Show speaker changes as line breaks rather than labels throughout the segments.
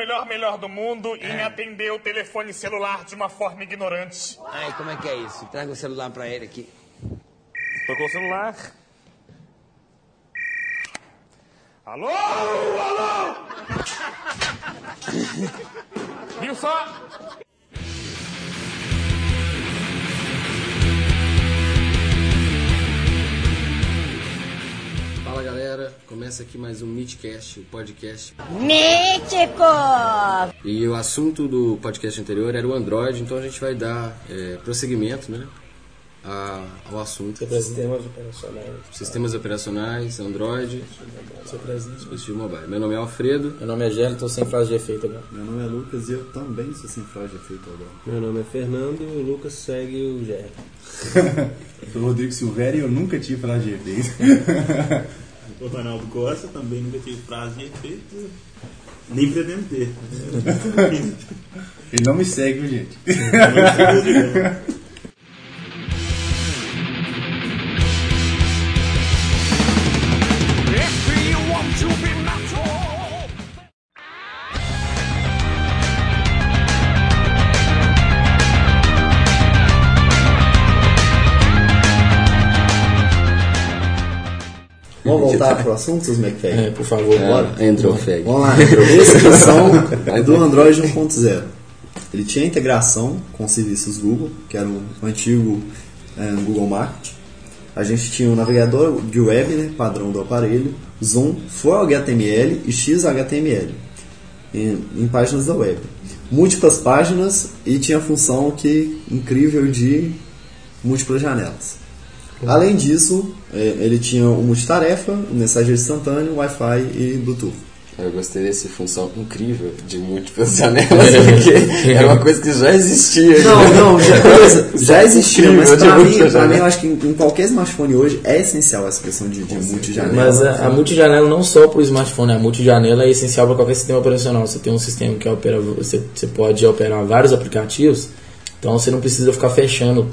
melhor melhor do mundo em atender o telefone celular de uma forma ignorante.
Ai, como é que é isso? Traga o celular pra ele aqui.
Tocou o celular. Alô? Alô? Viu só?
Fala galera, começa aqui mais um Meetcast, o podcast.
Mítico!
E o assunto do podcast anterior era o Android, então a gente vai dar é, prosseguimento né, a- ao assunto.
Sistemas operacionais.
Sistemas operacionais, Android, dispositivo mobile. Meu nome é Alfredo.
Meu nome é Gélio, tô sem frase de efeito agora.
Meu nome é Lucas e eu também sou sem fraude de efeito agora.
Meu nome é Fernando e o Lucas segue o Gélio.
Eu sou o Rodrigo Silveira e eu nunca tive fraude de efeito.
O Ronaldo Costa também nunca tive prazo de efeito, nem pretendo ter.
Ele não me segue, viu, gente? Vamos voltar pro assunto, seus McFag?
É, por favor, bora.
É, Andrew Fag.
Vamos lá, é do Android 1.0. Ele tinha integração com serviços Google, que era o antigo é, Google Market. A gente tinha o navegador de web, né, padrão do aparelho, Zoom, Full HTML e XHTML em, em páginas da web. Múltiplas páginas e tinha a função que incrível de múltiplas janelas. Além disso, eh, ele tinha o multitarefa, o mensageiro instantâneo, Wi-Fi e Bluetooth.
Eu gostei dessa função incrível de múltiplas janelas, porque era uma coisa que já existia.
Não, não, já, coisa, já existia, mas pra mim, pra mim eu acho que em, em qualquer smartphone hoje é essencial essa questão de, de multijanela.
Mas a, a multijanela não só para o smartphone, a multijanela é essencial para qualquer sistema operacional. Você tem um sistema que opera, você, você pode operar vários aplicativos, então você não precisa ficar fechando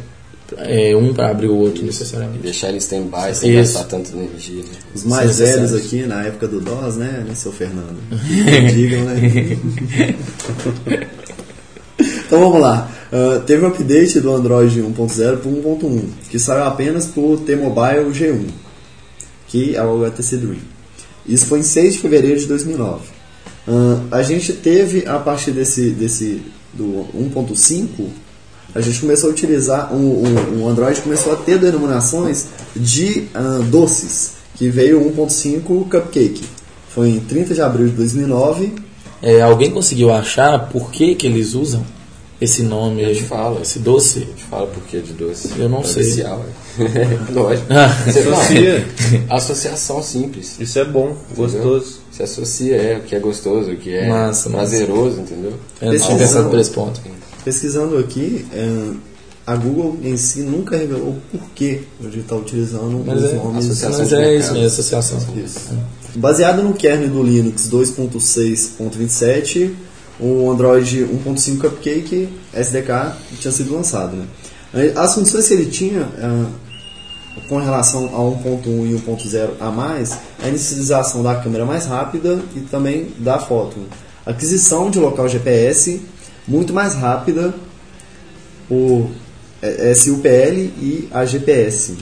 é, um para abrir o outro necessariamente.
Deixar ele em stand-by sem
Isso.
gastar tanta energia. Né?
Os mais velhos aqui, na época do DOS, né, né seu Fernando? Digam, né? então vamos lá. Ah, teve um update do Android 1.0 para 1.1, que saiu apenas por T-Mobile G1, que é o HTC Dream. Isso foi em 6 de fevereiro de 2009. Ah, a gente teve, a partir desse, desse do 1.5, a gente começou a utilizar, o, o, o Android começou a ter denominações de ah, doces, que veio o 1.5 Cupcake. Foi em 30 de abril de 2009.
É, alguém conseguiu achar por que, que eles usam esse nome,
Eu te falo.
esse doce?
A gente fala por que de doce.
Eu não sei.
Inicial, é. Lógico.
Ah.
Você fala.
Associa.
Associação simples.
Isso é bom, gostoso.
Se associa é o que é gostoso, o que é
Massa, massa.
prazeroso, entendeu?
Eu não tinha pensado por esse ponto.
Pesquisando aqui, ah, a Google em si nunca revelou o porquê de estar utilizando
Mas
os
é,
nomes.
Mas é isso mesmo, associação.
Isso. Baseado no kernel do Linux 2.6.27, o Android 1.5 Cupcake SDK tinha sido lançado. Né? As funções que ele tinha ah, com relação a 1.1 e 1.0 a mais é a inicialização da câmera mais rápida e também da foto. Aquisição de local GPS muito mais rápida eh, SUPL e a GPS.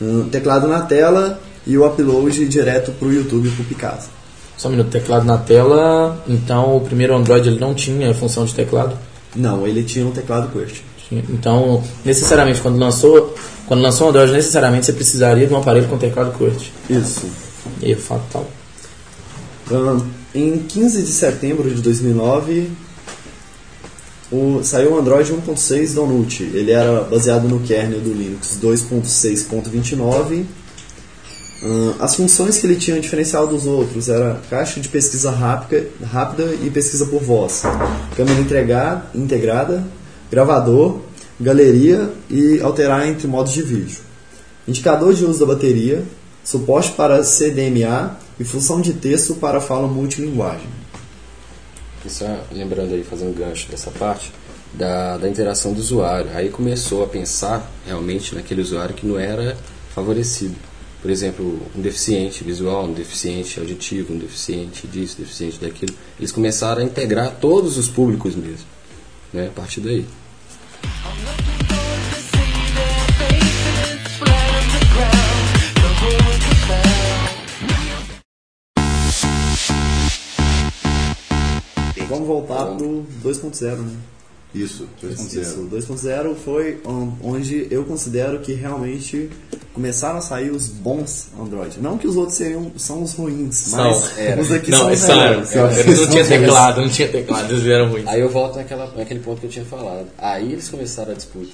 Um teclado na tela e o upload direto para o YouTube para o Picasso.
Só um minuto, teclado na tela. Então o primeiro Android ele não tinha função de teclado.
Não, ele tinha um teclado QWERTY.
Então, necessariamente, quando lançou, quando lançou o Android, necessariamente você precisaria de um aparelho com teclado QWERTY.
Isso.
Erro fatal.
Um, em 15 de setembro de 2009, o, saiu o Android 1.6 Donut. Ele era baseado no kernel do Linux 2.6.29. Hum, as funções que ele tinha diferencial dos outros era caixa de pesquisa rápida, rápida e pesquisa por voz, câmera entregar, integrada, gravador, galeria e alterar entre modos de vídeo, indicador de uso da bateria, suporte para CDMA e função de texto para fala multilinguagem.
E só lembrando aí, fazendo gancho dessa parte, da, da interação do usuário. Aí começou a pensar realmente naquele usuário que não era favorecido. por exemplo, um deficiente visual, um deficiente auditivo, um deficiente disso, deficiente daquilo. Eles começaram a integrar todos os públicos mesmo, né? A partir daí.
Vamos voltar pro 2.0, né?
Isso,
Isso,
2.0.
o 2.0 foi on- onde eu considero que realmente começaram a sair os bons Android. Não que os outros seriam, são os ruins, mas
São.
os aqui
não,
são os
são.
melhores.
Eles não tinham teclado, não tinha teclado, eles vieram muito.
Aí eu volto naquela, naquele ponto que eu tinha falado. Aí eles começaram a disputa.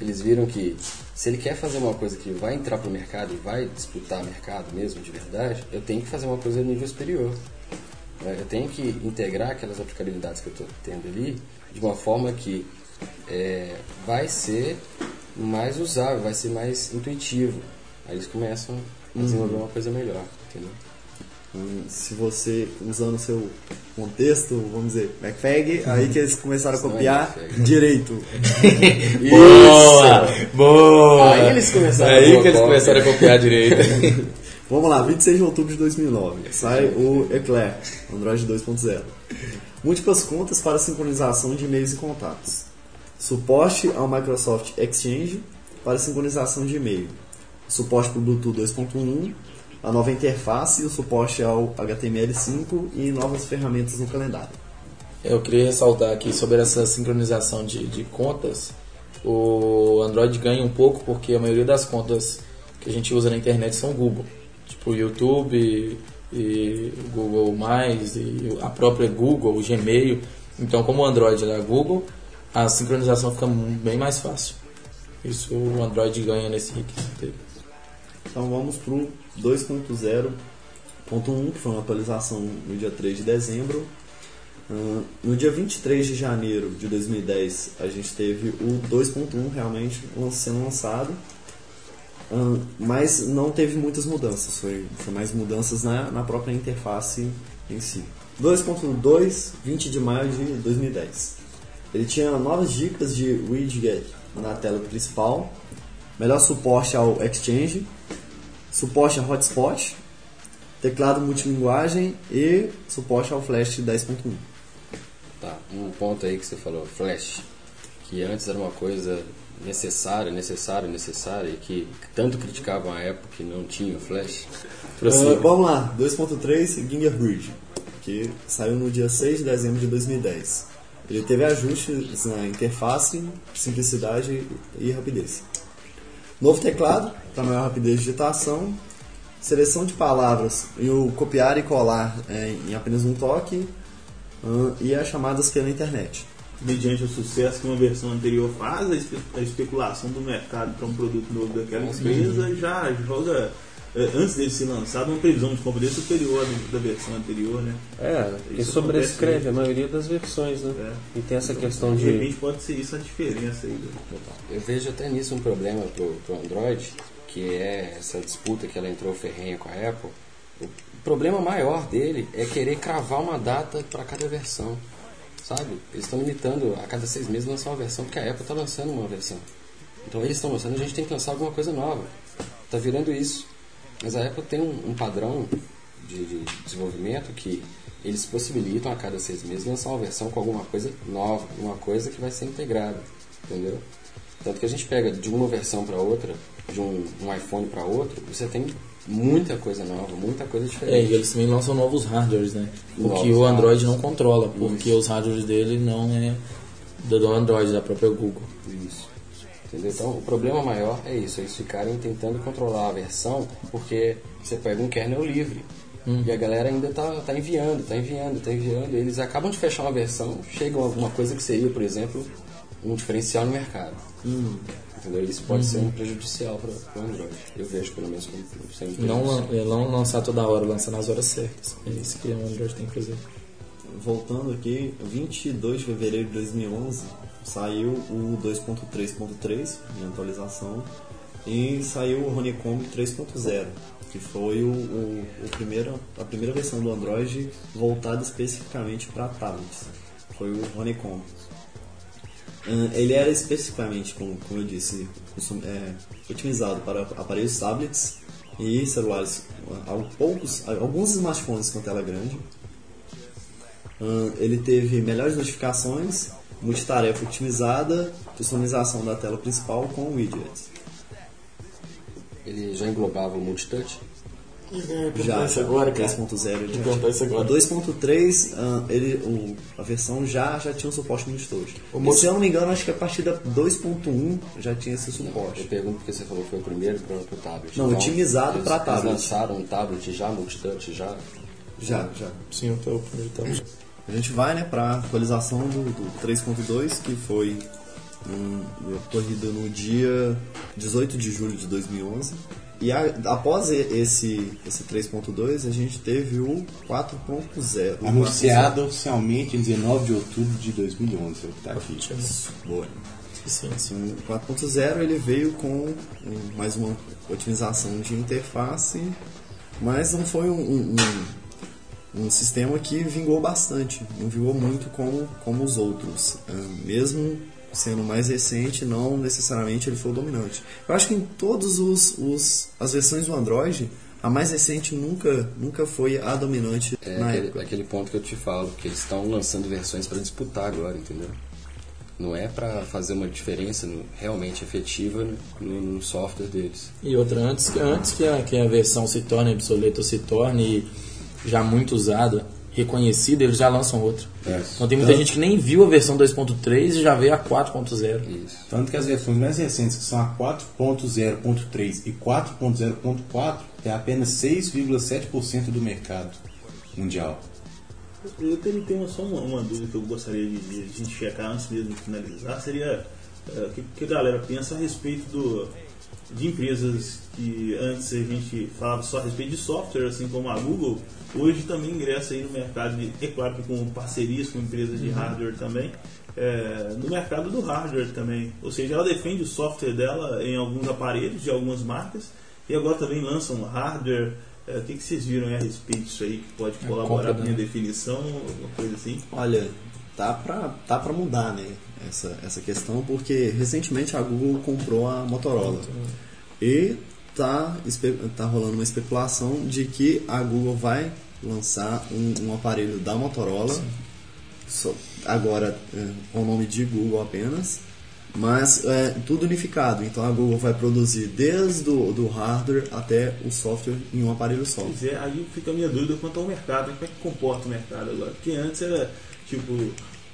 Eles viram que se ele quer fazer uma coisa que vai entrar pro mercado e vai disputar mercado mesmo, de verdade, eu tenho que fazer uma coisa no nível superior. Né? Eu tenho que integrar aquelas aplicabilidades que eu estou tendo ali de uma forma que é, vai ser mais usável, vai ser mais intuitivo. Aí eles começam a desenvolver uma coisa melhor, entendeu?
Se você, usando o seu contexto, vamos dizer, MacFag, aí que eles começaram a
é
copiar
MacFag.
direito.
Boa! Boa!
Aí eles começaram a
Aí
boa
que eles começaram a copiar direito.
Vamos lá, 26 de outubro de 2009, sai o Eclair, Android 2.0. Múltiplas contas para sincronização de e-mails e contatos. Suporte ao Microsoft Exchange para sincronização de e-mail. Suporte para o Bluetooth 2.1, a nova interface o suporte ao HTML5 e novas ferramentas no calendário.
Eu queria ressaltar aqui sobre essa sincronização de, de contas. O Android ganha um pouco porque a maioria das contas que a gente usa na internet são Google. Tipo YouTube e, Google Mais e a própria Google, o Gmail. Então como o Android é Google, a sincronização fica bem mais fácil. Isso o Android ganha nesse requisito.
Então vamos para o 2.0.1, que foi uma atualização no dia 3 de dezembro. Ah, no dia 23 de janeiro de 2010, a gente teve o 2.1 realmente sendo lançado, mas não teve muitas mudanças, foi, foi mais mudanças na, na própria interface em si. 2.2, 20 de maio de 2010. Ele tinha novas dicas de widget na tela principal, melhor suporte ao Exchange, suporte a hotspot, teclado multilinguagem e suporte ao Flash 10.1.
Tá, um ponto aí que você falou, Flash, que antes era uma coisa necessária, necessária, necessária, e que tanto criticavam a época que não tinha o Flash.
Ah, vamos lá, 2.3 Gingerbread, que saiu no dia 6 de dezembro de 2010. Ele teve ajustes na interface, simplicidade e rapidez. Novo teclado, para maior rapidez de digitação, seleção de palavras e o copiar e colar é, em apenas um toque, ah, e as chamadas pela internet.
Mediante o sucesso que uma versão anterior faz, a espe- a especulação do mercado para um produto novo daquela empresa já joga, eh, antes dele ser lançado, uma previsão de compra dele superior da versão anterior, né?
É, e
Isso
sobrescreve
acontece
a maioria das versões, né?
É.
E tem essa questão
De
de.
repente pode ser isso a diferença aí. do-
Eu vejo até nisso um problema pro, pro Android, que é essa disputa que ela entrou ferrenha com a Apple. O problema maior dele é querer cravar uma data para cada versão. Sabe? Eles estão limitando a cada seis meses lançar uma versão, porque a Apple está lançando uma versão. Então eles estão lançando, a gente tem que lançar alguma coisa nova. Tá virando isso. Mas a Apple tem um, um padrão de, de desenvolvimento que eles possibilitam a cada seis meses lançar uma versão com alguma coisa nova, uma coisa que vai ser integrada, entendeu? Tanto que a gente pega de uma versão para outra, de um, um iPhone para outro, você tem muita coisa nova, muita coisa
É,
diferente.
e eles também lançam novos hardwares, né? O que o Android não controla, porque os hardwares dele não é do Android, da própria Google.
Isso. Entendeu? Então, o problema maior é isso, eles ficarem tentando controlar a versão, porque você pega um kernel livre. E a galera ainda tá, tá enviando, tá enviando, tá enviando. Eles acabam de fechar uma versão, chegam a alguma coisa que seria, por exemplo, um diferencial no mercado. Entendeu? Isso pode ser um prejudicial para o Android. Eu vejo pelo menos como sendo um
Não, é, não lançar toda hora, lançar nas horas certas. É isso que o Android tem que fazer.
Voltando aqui, 22 de fevereiro de 2011 saiu o 2.3.3 em atualização e saiu o Honeycomb 3.0, que foi o, o, o primeiro, a primeira versão do Android voltada especificamente para tablets. Foi o Honeycomb. Ah, Ele era especificamente, como, como eu disse, é, otimizado para aparelhos tablets e celulares, al- poucos, alguns smartphones com tela grande. Ele teve melhores notificações, multitarefa otimizada, customização da tela principal com widgets.
Ele já englobava o multitouch?
Já,
isso agora, cara.
3.0 ele já
Vou contar isso
tinha.
agora.
2.3, ah, ele, o- a versão já, já tinha um suporte multitouch.
O
E
multi-
se eu não me engano, acho que a partir da 2.1 já tinha esse
Eu
suporte.
pergunto porque você falou que foi o primeiro para o tablet.
Não, otimizado
eles-
pra
Eles
tablet.
lançaram um tablet já, multitouch já.
Já, já.
Sim, eu tô o primeiro tablet.
A gente vai né, para a atualização do, do 3.2, que foi um, ocorrida no dia 18 de julho de 2011. E a- após esse, esse 3.2, a gente teve o 4.0.
Anunciado oficialmente em 19 de outubro de 2011, é o que tá aqui.
Boa.
Sim, sim.
Assim, o 4.0 ele veio com mais uma otimização de interface, mas não foi um, um, um- um sistema que vingou bastante, não vingou muito como, como os outros. Ah, mesmo sendo mais recente, não necessariamente ele foi o dominante. Eu acho que em todos os, os as versões do Android, a mais recente nunca, nunca foi a dominante
É
na
aquele,
época.
aquele ponto que eu te falo, que eles estão lançando versões para disputar agora, entendeu? Não é para fazer uma diferença no- realmente efetiva no, no software deles.
E outra, antes, que- antes que, a, que a versão se torne obsoleta ou se torne já muito usada, reconhecida, eles já lançam outra. Então tem muita gente que nem viu a versão 2.3 e já veio a 4.0.
Isso.
Tanto que as versões mais recentes, que são a 4.0.3 e 4.0.4, tem apenas 6,7% do mercado mundial.
Eu tenho, tenho só uma, uma dúvida que eu gostaria de, de a gente checar antes mesmo de finalizar, seria é, o que, que a galera pensa a respeito do, de empresas que antes a gente falava só a respeito de software, assim como a Google, hoje também ingressa aí no mercado, de, é claro que com parcerias com empresas de hardware também, é, no mercado do hardware também. Ou seja, ela defende o software dela em alguns aparelhos de algumas marcas e agora também lança um hardware. É, o que, que vocês viram a respeito disso aí que pode colaborar
compra
com a minha
da-
definição, alguma coisa assim?
Olha, tá pra, tá pra mudar, né? Essa, essa questão, porque recentemente a Google comprou a Motorola. E tá, tá rolando uma especulação de que a Google vai lançar um, um aparelho da Motorola, só- agora é, com o nome de Google apenas, mas é, tudo unificado. Então a Google vai produzir desde o do hardware até o software em um aparelho só.
Pois é, aí fica a minha dúvida quanto ao mercado, como é que comporta o mercado agora? Porque antes era, tipo,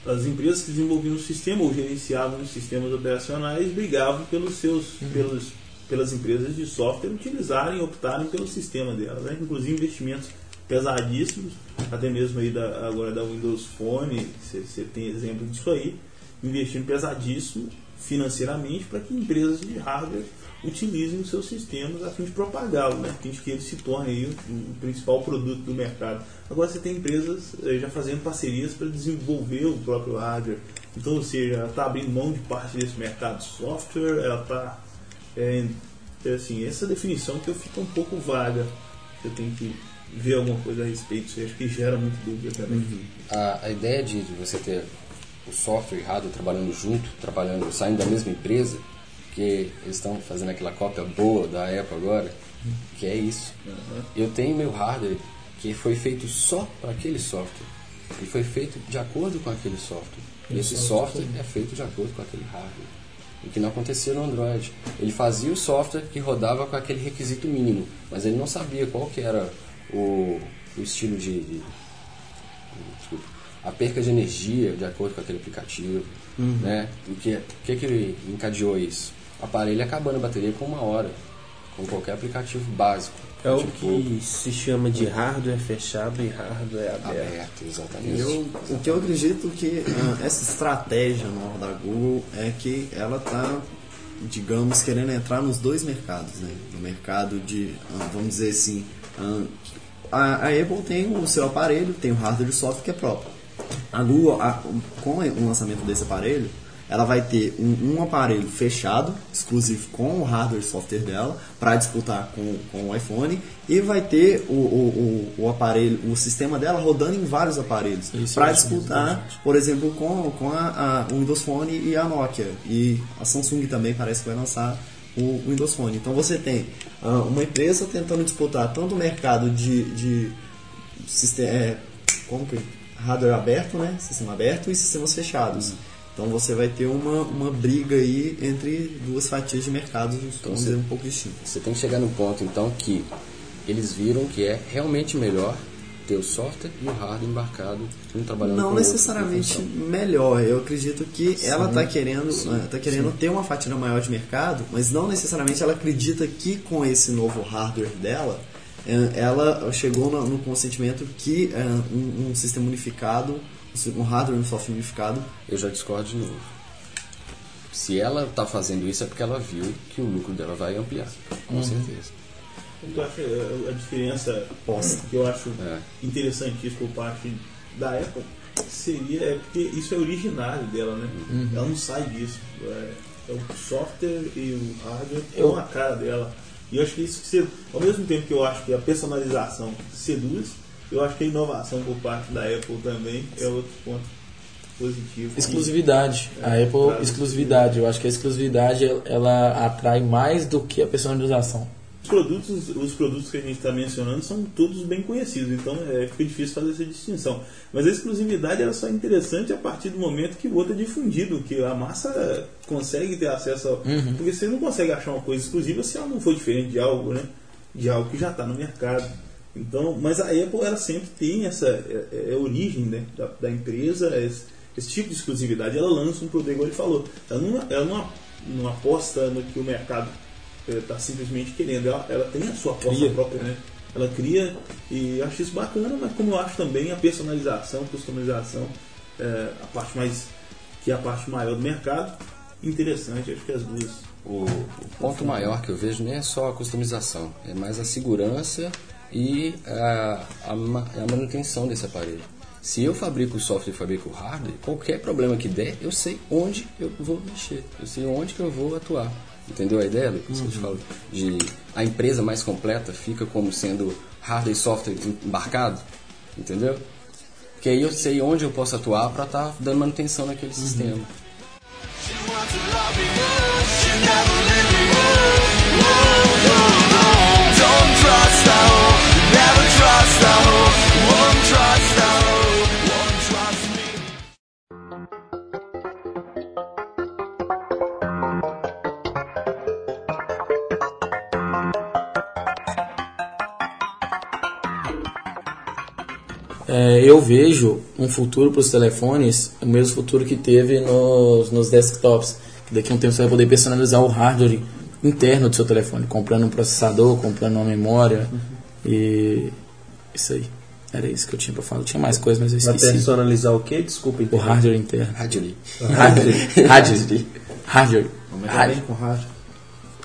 as empresas que desenvolviam o sistema ou gerenciavam os sistemas operacionais brigavam pelos seus, pelos, pelas empresas de software utilizarem, optarem pelo sistema delas, né? inclusive investimentos pesadíssimos, até mesmo aí da, agora da Windows Phone, você tem exemplo disso aí, investindo pesadíssimo financeiramente para que empresas de hardware utilizem os seus sistemas a fim de propagá-lo, né? a fim de que ele se torne aí o, o principal produto do mercado. Agora você tem empresas eh, já fazendo parcerias para desenvolver o próprio hardware. Então, ou seja, ela está abrindo mão de parte desse mercado de software, ela está. É, é assim, essa definição que eu fico um pouco vaga. Eu tenho que ver alguma coisa a respeito disso. aí. Acho que gera muita dúvida também.
A, a ideia de, de você ter o software e o hardware trabalhando junto, trabalhando, saindo da mesma empresa, que eles estão fazendo aquela cópia boa da Apple agora, que é isso. Eu tenho meu hardware que foi feito só para aquele software. E foi feito de acordo com aquele software. E esse software é feito de acordo com aquele hardware. O que não acontecia no Android. Ele fazia o software que rodava com aquele requisito mínimo, mas ele não sabia qual que era o, o estilo de, de desculpa, a perca de energia de acordo com aquele aplicativo, né? O que, que que ele encadeou isso? O aparelho acabando a bateria com uma hora, com qualquer aplicativo básico.
É o
tipo,
que se chama de hardware fechado e hardware aberto.
aberto, exatamente.
Eu, o que eu acredito que ah, essa estratégia nova da Google é que ela está, digamos, querendo entrar nos dois mercados, né? No mercado de, ah, vamos dizer assim, ah, a, a Apple tem o seu aparelho, tem o hardware e o software que é próprio. A Google, a- com o lançamento desse aparelho, ela vai ter um, um aparelho fechado, exclusivo com o hardware e software dela, para disputar com, com o iPhone, e vai ter o, o, o, o aparelho, o sistema dela rodando em vários aparelhos, para
acho
disputar, por exemplo, com, com a, a o Windows Phone e a Nokia. E a Samsung também parece que vai lançar o Windows Phone. Então você tem ah, uma empresa tentando disputar tanto o mercado de, de sistema, é, como que hardware aberto, né, sistema aberto e sistemas fechados. Então você vai ter uma, uma briga aí entre duas fatias de mercado, vamos dizer, um pouco distintas.
Você tem que chegar no ponto, então, que eles viram que é realmente melhor ter o software e o hardware embarcado, um trabalhando
Não necessariamente melhor. Eu acredito que ela está querendo, eh, tá querendo ter uma fatia maior de mercado, mas não necessariamente ela acredita que com esse novo hardware dela, eh, ela chegou no, no consentimento que eh, um, um sistema unificado, um hardware e um software unificado,
Eu já discordo de novo. Se ela está fazendo isso é porque ela viu que o lucro dela vai ampliar, com certeza.
Eu acho a, diferença que eu acho
É.
interessantíssima por parte da Apple seria é porque isso é originário dela, né? Ela não sai disso. É, é o software e o hardware
Eu-
com a cara dela. E eu acho que isso que você, ao mesmo tempo que eu acho que a personalização seduz, eu acho que a inovação por parte da Apple também é outro ponto positivo.
Exclusividade. A Apple,
Claro.
exclusividade. Eu acho que a exclusividade ela atrai mais do que a personalização.
Os produtos, os produtos que a gente está mencionando são todos bem conhecidos, então é, fica difícil fazer essa distinção. Mas a exclusividade ela só é interessante a partir do momento que o outro é difundido, que a massa consegue ter acesso ao. Porque você não consegue achar uma coisa exclusiva se ela não for diferente de algo, né? De algo que já está no mercado. Então, mas a Apple ela sempre tem essa é, é a origem né, da, da empresa, esse, esse tipo de exclusividade. Ela lança um produto, igual ele falou. Ela não, ela não, não aposta no que o mercado está simplesmente querendo. Ela, ela tem a sua aposta
Cria.
própria, né? Ela cria e acho isso bacana, mas como eu acho também a personalização, customização, é, a parte mais que é a parte maior do mercado, interessante. Acho que as duas.
O, o ponto maior que eu vejo nem é só a customização, é mais a segurança e a, a, a manutenção desse aparelho. Se eu fabrico o software e fabrico o hardware, qualquer problema que der, eu sei onde eu vou mexer, eu sei onde que eu vou atuar. Entendeu a ideia, Lucas? Que eu te falo de a empresa mais completa fica como sendo hardware e software embarcado, entendeu? Porque aí eu sei onde eu posso atuar para estar dando manutenção naquele sistema.
É, eu vejo um futuro para os telefones, o mesmo futuro que teve nos, nos desktops. Daqui a um tempo você vai poder personalizar o hardware interno do seu telefone, comprando um processador, comprando uma memória e isso aí. Era isso que eu tinha para falar. Tinha mais coisas, mas eu
Vai
esqueci.
personalizar o que? Desculpa,
O
então.
hardware interno.
Hardware.
Hardware. Hardware. Hardware.
Com hardware.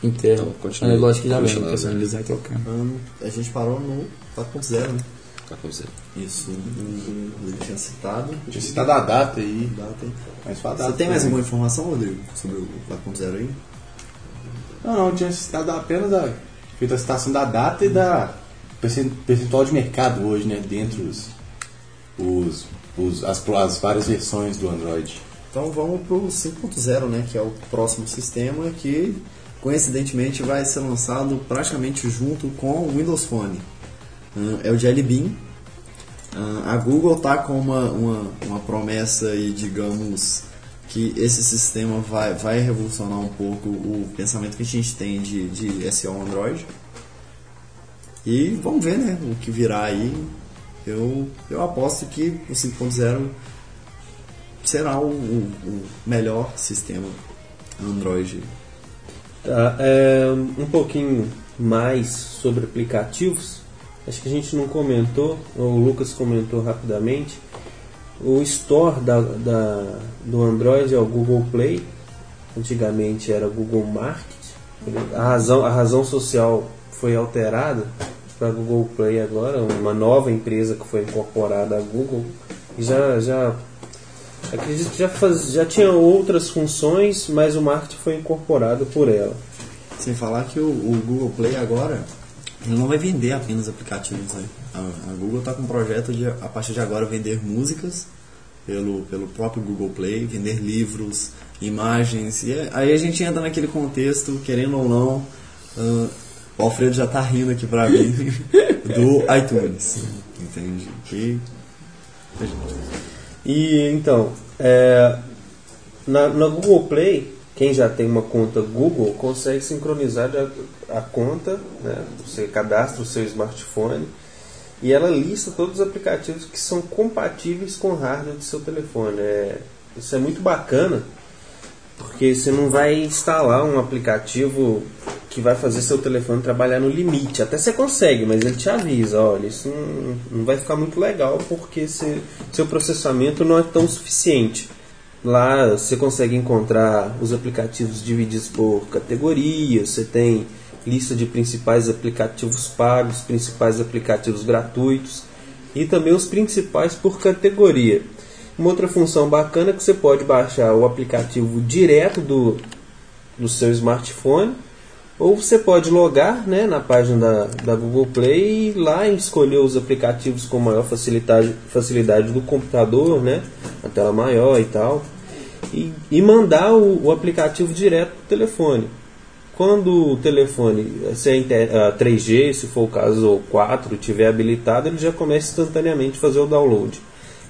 interno.
Então, continue.
É lógico que já vem
lá,
personalizar e.
Hum, a gente parou no 4.0, né?
Tá com você.
Isso, o Rodrigo tinha citado.
Tinha citado a data aí.
Data.
Mas foi a
Você
data
tem mais alguma informação, Rodrigo, sobre o 4.0 aí?
Não, não, tinha citado apenas a, feito a citação da data e da percentual de mercado hoje, né? Dentre os, os, os- as, as várias versões do Android.
Então vamos pro 5.0, né, que é o próximo sistema que coincidentemente vai ser lançado praticamente junto com o Windows Phone. Ah, é o Jelly Bean. Ah, a Google tá com uma, uma, uma promessa aí, digamos, que esse sistema vai, vai revolucionar um pouco o pensamento que a gente tem de, de SEO Android. E vamos ver, né, o que virá aí. Eu, eu aposto que o 5.0 será o, o- o melhor sistema Android.
Tá, é, um pouquinho mais sobre aplicativos. Acho que a gente não comentou, ou o Lucas comentou rapidamente. O store da, da- do Android é o Google Play. Antigamente era Google Market. A razão, a razão social foi alterada para Google Play agora, uma nova empresa que foi incorporada à Google. Já, já acredito que já, faz, já tinha outras funções, mas o marketing foi incorporado por ela.
Sem falar que o, o Google Play agora ele não vai vender apenas aplicativos. Né? A, a Google está com um projeto de, a partir de agora, vender músicas pelo, pelo próprio Google Play, vender livros, imagens. E aí a gente entra naquele contexto, querendo ou não. ah, o Alfredo já tá rindo aqui pra mim do iTunes. Entende? Que
E então, é, na, na Google Play, quem já tem uma conta Google consegue sincronizar a, a conta, né? você cadastra o seu smartphone e ela lista todos os aplicativos que são compatíveis com o hardware do seu telefone. É, isso é muito bacana, porque você não vai instalar um aplicativo que vai fazer seu telefone trabalhar no limite. Até você consegue, mas ele te avisa, olha, isso não, não vai ficar muito legal porque se- seu processamento não é tão suficiente. Lá você consegue encontrar os aplicativos divididos por categorias, você tem lista de principais aplicativos pagos, principais aplicativos gratuitos e também os principais por categoria. Uma outra função bacana é que você pode baixar o aplicativo direto do, do seu smartphone ou você pode logar né, na página da, da Google Play e lá escolher os aplicativos com maior facilidade, facilidade do computador, né, a tela maior e tal, e, e mandar o, o aplicativo direto para o telefone. Quando o telefone, se é inter- ah, 3G, se for o caso, ou 4, tiver habilitado, ele já começa instantaneamente a fazer o download.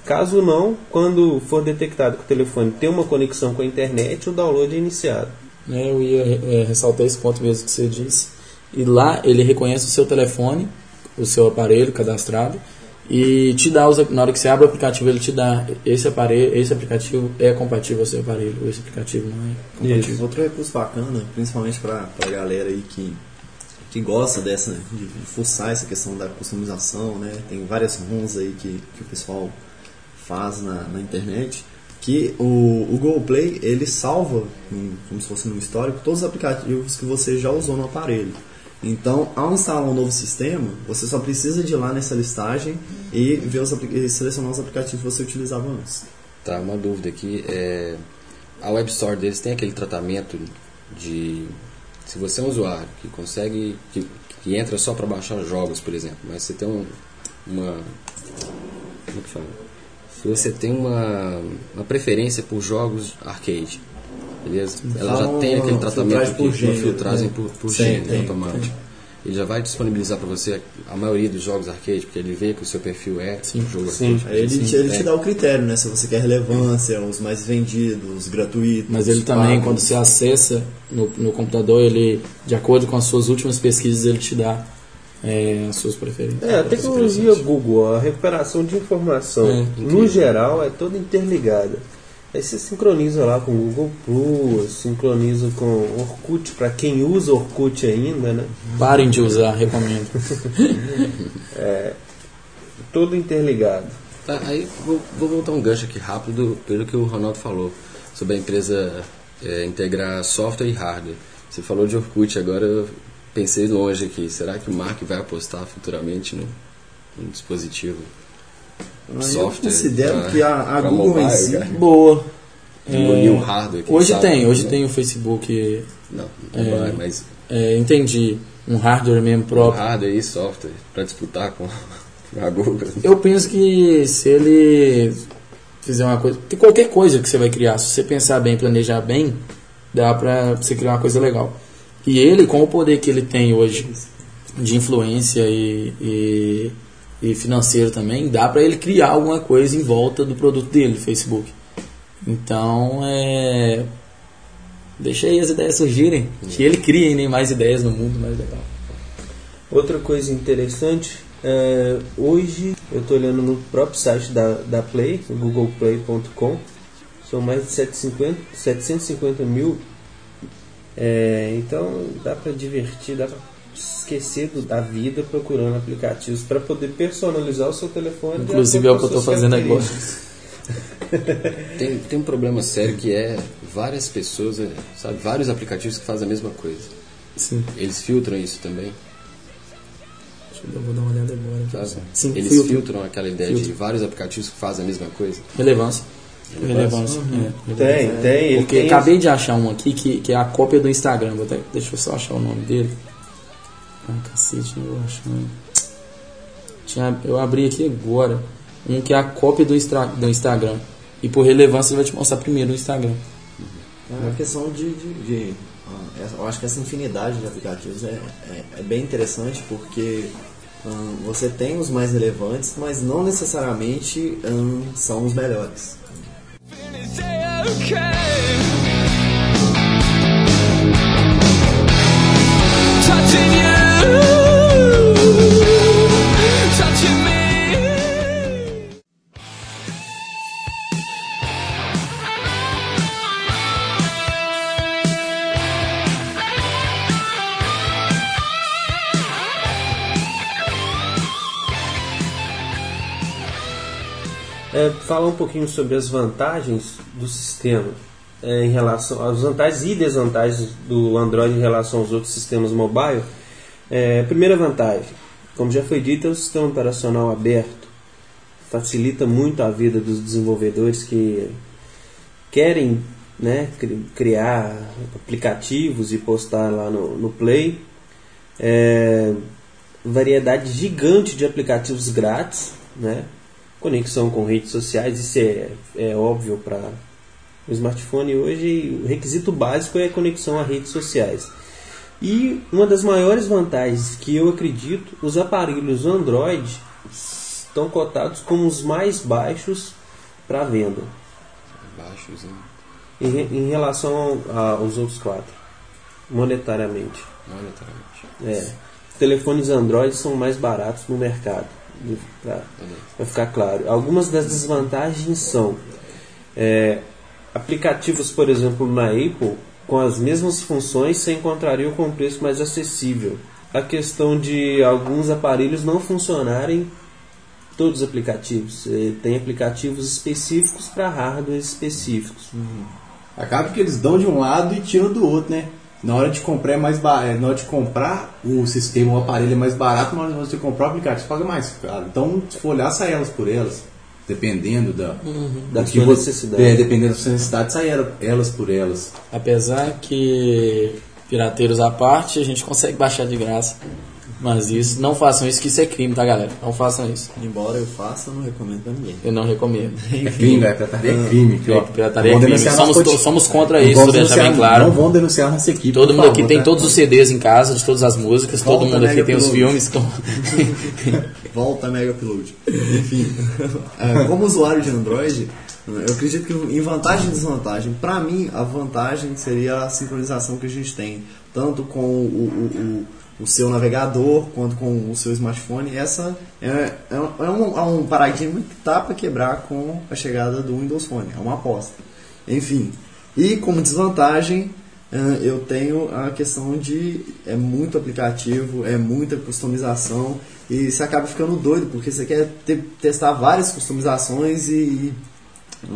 Caso não, quando for detectado que o telefone tem uma conexão com a internet, o download é iniciado.
Né, eu ia é, ressaltar esse ponto mesmo que você disse. E lá ele reconhece o seu telefone, o seu aparelho cadastrado e te dá os, na hora que você abre o aplicativo ele te dá esse aparelho, esse aplicativo é compatível ao seu aparelho, ou esse aplicativo não é compatível.
Outro recurso bacana, principalmente para a galera aí que, que gosta dessa, de fuçar essa questão da customização, né? Tem várias ROMs aí que, que o pessoal faz na, na internet. Que o, o Play ele salva, como se fosse no histórico, todos os aplicativos que você já usou no aparelho. Então, ao instalar um novo sistema, você só precisa de ir lá nessa listagem e ver os selecionar os aplicativos que você utilizava antes.
Tá, uma dúvida aqui. É, a Web Store deles tem aquele tratamento de. Se você é um usuário que consegue. que, que entra só para baixar jogos, por exemplo, mas você tem um, uma. Como é que fala? Se você tem uma, uma preferência por jogos arcade, beleza? Ela já tem aquele tratamento
filtragem por
que-
gênero,
filtragem
né?
por, por
Sim,
gênero
tem,
automático. Ele já vai disponibilizar para você a maioria dos jogos arcade, porque ele vê que o seu perfil é
Sim,
jogo
sim.
arcade.
Aí ele, te, ele
É.
te dá o critério, né? Se você quer relevância, os mais vendidos, os gratuitos.
Mas ele também,
pagos.
quando você acessa no, no computador, ele, de acordo com as suas últimas pesquisas, ele te dá é, as suas preferências.
É, a tecnologia Google, a recuperação de informação,
É,
no geral, é toda interligada. Aí você sincroniza lá com o Google Plus, sincroniza com o Orkut, para quem usa Orkut ainda, né?
Parem de usar, recomendo.
Todo interligado.
Tá, aí vou, vou voltar um gancho aqui rápido pelo que o Ronaldo falou sobre a empresa é, integrar software e hardware. Você falou de Orkut, agora eu pensei longe aqui. Será que o Mark vai apostar futuramente no, no dispositivo?
Aí eu
software
considero
pra-
que a, a Google em
mobile,
si.
cara.
Boa.
O hardware.
Hoje
sabe?
tem, hoje
Não-
tem o Facebook,
Não, não vai, mas
é, entendi, um hardware mesmo próprio.
hardware e software para disputar com a Google.
Eu penso que se ele fizer uma coisa. Que qualquer coisa que você vai criar, se você pensar bem, planejar bem, dá pra você criar uma coisa legal. E ele, com o poder que ele tem hoje de influência e, e, e financeiro também, dá pra ele criar alguma coisa em volta do produto dele, Facebook. Então, é. Deixa aí as ideias surgirem. Que ele crie ainda mais ideias no mundo mais legal.
Outra coisa interessante, é, hoje eu estou olhando no próprio site da, da Play, googleplay.com, são mais de 750, 750 mil. É, então dá para divertir, dá para esquecer do- da vida procurando aplicativos para poder personalizar o seu telefone.
Inclusive é o que eu
as
fazendo agora.
Tem, tem um problema sério que é várias pessoas, é, sabe, vários aplicativos que fazem a mesma coisa.
Sim.
Eles filtram isso também,
Deixa eu dar- vou dar uma olhada agora. Sim,
Eles
filtro.
filtram aquela ideia de vários aplicativos que fazem a mesma coisa.
Relevância. Relevância. é,
Tem, tem.
Porque
tem
acabei de achar um aqui que, que é a cópia do Instagram. Vou até, deixa eu só achar o nome dele. Ah, cacete, eu vou achando. Tinha, eu abri aqui agora. Um que é a cópia do, Instra, do Instagram. E por relevância ele vai te mostrar primeiro no Instagram.
É uma questão de. de- de- eu acho que essa infinidade de aplicativos é, é, é bem interessante porque hum, você tem os mais relevantes, mas não necessariamente hum, são os melhores.
Touching you,
Falar um pouquinho sobre as vantagens do sistema é, em relação às vantagens e desvantagens do Android em relação aos outros sistemas mobile. É, primeira vantagem, como já foi dito, é o sistema operacional aberto. Facilita muito a vida dos desenvolvedores que querem né, cri- criar aplicativos e postar lá no, no Play. É, variedade gigante de aplicativos grátis, né? Conexão com redes sociais, isso é, é óbvio para o smartphone hoje. O requisito básico é a conexão a redes sociais. E uma das maiores vantagens que eu acredito, os aparelhos Android estão cotados como os mais baixos para venda
Baixos, hein?
em, em relação aos outros quatro, monetariamente.
Monetariamente.
É. Telefones Android são mais baratos no mercado. Para ficar claro. Algumas das desvantagens são é, aplicativos, por exemplo, na Apple, com as mesmas funções, você encontraria com um preço mais acessível. A questão de alguns aparelhos não funcionarem todos os aplicativos. É, tem aplicativos específicos para hardware específicos.
Acaba que eles dão de um lado e tiram do outro, né? Na hora de comprar é mais ba- é, na hora de comprar o sistema, o aparelho é mais barato, na hora de você comprar o aplicativo, você paga mais caro. Então, se for olhar, sai elas por elas. Dependendo da,
Da
do
sua
você-
necessidade.
É, dependendo da sua necessidade, sai ela- elas por elas.
Apesar que pirateiros à parte, a gente consegue baixar de graça. Mas isso, não façam isso, que isso é crime, tá galera? Não façam isso.
Embora eu faça, eu não recomendo pra ninguém.
Eu não recomendo.
É crime, é pirataria é crime. que, ó,
Pirataria é crime.
denunciar
Somos, to- somos contra
não
isso, deixar bem
denunciar-
claro.
Não vão denunciar nossa equipe.
Todo mundo aqui
favor,
tem
tá?
todos os CDs em casa, de todas as músicas, todo
Volta,
mundo aqui tem os filmes. Então...
Volta Mega Upload. Enfim, é, como usuário de Android, eu acredito que em vantagem e desvantagem, para mim a vantagem seria a sincronização que a gente tem, tanto com o, o, o, o seu navegador quanto com o seu smartphone. Essa é, é, um- é um, é um paradigma que tá para quebrar com a chegada do Windows Phone, é uma aposta. Enfim, e como desvantagem, eh, eu tenho a questão de é muito aplicativo, é muita customização e você acaba ficando doido porque você quer ter- testar várias customizações e, e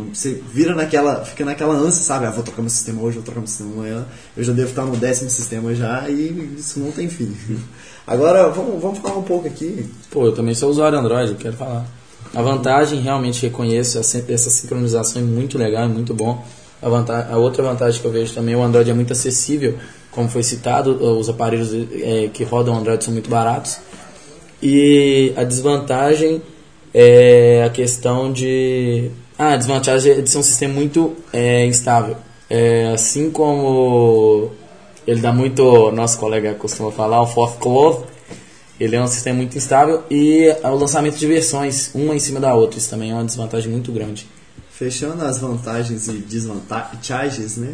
você vira naquela, fica naquela ânsia, sabe? Ah, vou trocar meu sistema hoje, vou trocar meu sistema amanhã. Eu já devo estar no décimo sistema já e isso não tem fim. Agora vamos, vamos falar um pouco aqui.
Pô, eu também sou usuário Android, eu quero falar. A vantagem, realmente reconheço, essa sincronização é muito legal, é muito bom. A, vantagem, a outra vantagem que eu vejo também, o Android é muito acessível, como foi citado, os aparelhos eh, que rodam Android são muito baratos. E a desvantagem é a questão de. Ah, a desvantagem é de ser um sistema muito eh, instável. É, assim como ele dá muito, nosso colega costuma falar, o fourth close, ele é um sistema muito instável e o lançamento de versões, uma em cima da outra, isso também é uma desvantagem muito grande.
Fechando as vantagens e desvantagens, né?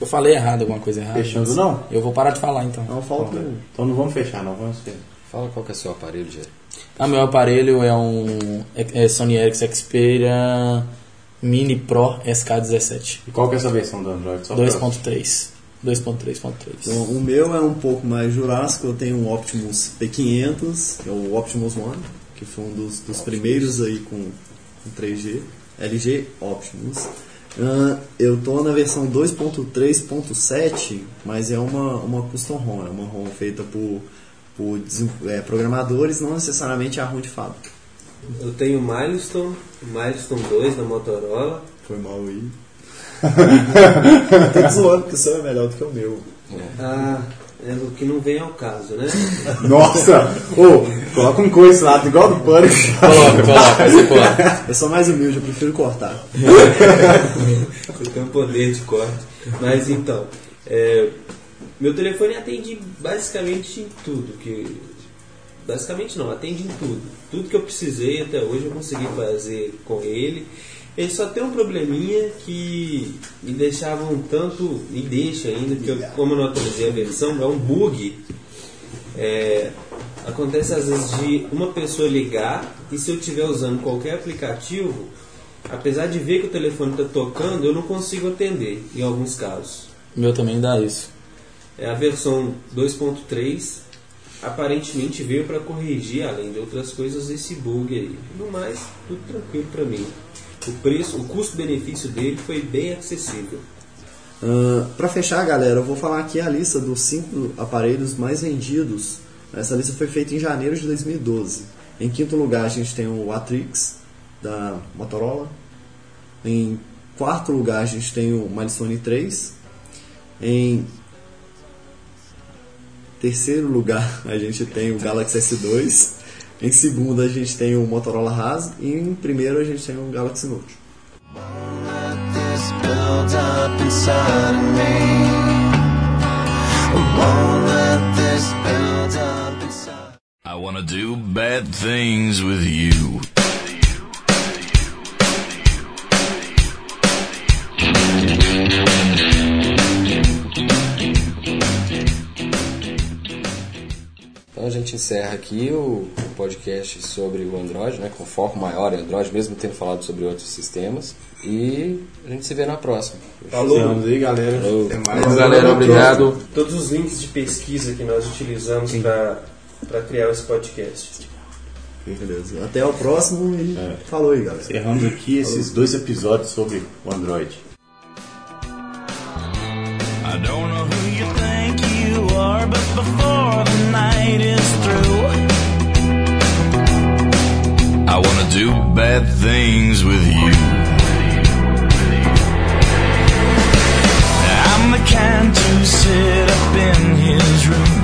Eu falei errado, alguma coisa errada.
Fechando não?
Eu vou parar de falar então.
Não falta.
Então não vamos fechar, não. Vamos fechar.
Fala qual que é o seu aparelho, Jerry.
Ah, meu aparelho é um é é Sony Ericsson Xperia Mini Pro SK17
E qual que é essa versão do Android? Só pra-
2.3. 2.3.3.
Então, o meu é um pouco mais jurássico, eu tenho um Optimus P500, que é o Optimus One, que foi um dos, dos primeiros aí com, com 3G, LG Optimus. Ah, eu tô na versão 2.3.7, mas é uma, uma custom ROM, é uma ROM feita por, por desen- é, programadores, não necessariamente a ROM de fábrica.
Eu tenho o Milestone, o Milestone 2 da Motorola.
Foi mal aí. Tô te zoando, porque o seu é melhor do que o meu.
Ah, é, o que não vem ao caso, né?
Nossa! Ô, coloca um coice lá, igual do pânico.
Coloca, coloca, você coloca.
Eu sou mais humilde, eu prefiro cortar.
Eu tenho poder de corte. Mas então, é, meu telefone atende basicamente em tudo. Que, basicamente não, atende em tudo. Tudo que eu precisei até hoje eu consegui fazer com ele. Ele só tem um probleminha que me deixava um tanto, me deixa ainda, porque eu, como eu não atualizei a versão, é um bug. É, acontece às vezes de uma pessoa ligar e se eu estiver usando qualquer aplicativo, apesar de ver que o telefone está tocando, eu não consigo atender em alguns casos.
Meu também dá isso.
É a versão 2.3 aparentemente veio para corrigir, além de outras coisas, esse bug aí. No mais, tudo tranquilo para mim. O preço, o custo-benefício dele foi bem acessível.
para fechar, galera, eu vou falar aqui a lista dos cinco aparelhos mais vendidos. Essa lista foi feita em janeiro de 2012. Em quinto lugar, a gente tem o Atrix da Motorola. Em quarto lugar, a gente tem o Milestone 3. Em terceiro lugar, a gente tem o Galaxy S2. Em segundo, a gente tem o Motorola Razr. E em primeiro, a gente tem o Galaxy Note.
I wanna do bad things with you.
Encerra aqui o, o podcast sobre o Android, né, com foco maior em Android, mesmo tendo falado sobre outros sistemas. E a gente se vê na próxima.
Falou aí, galera.
Falou.
Até mais.
Então, galera, obrigado.
Todos os links de pesquisa que nós utilizamos para criar esse podcast.
Beleza. Até o próximo e falou aí, galera.
Encerramos aqui esses dois episódios sobre o Android.
I don't know who you think you are, but before the night is I wanna do bad things with you. I'm the kind to sit up in his room.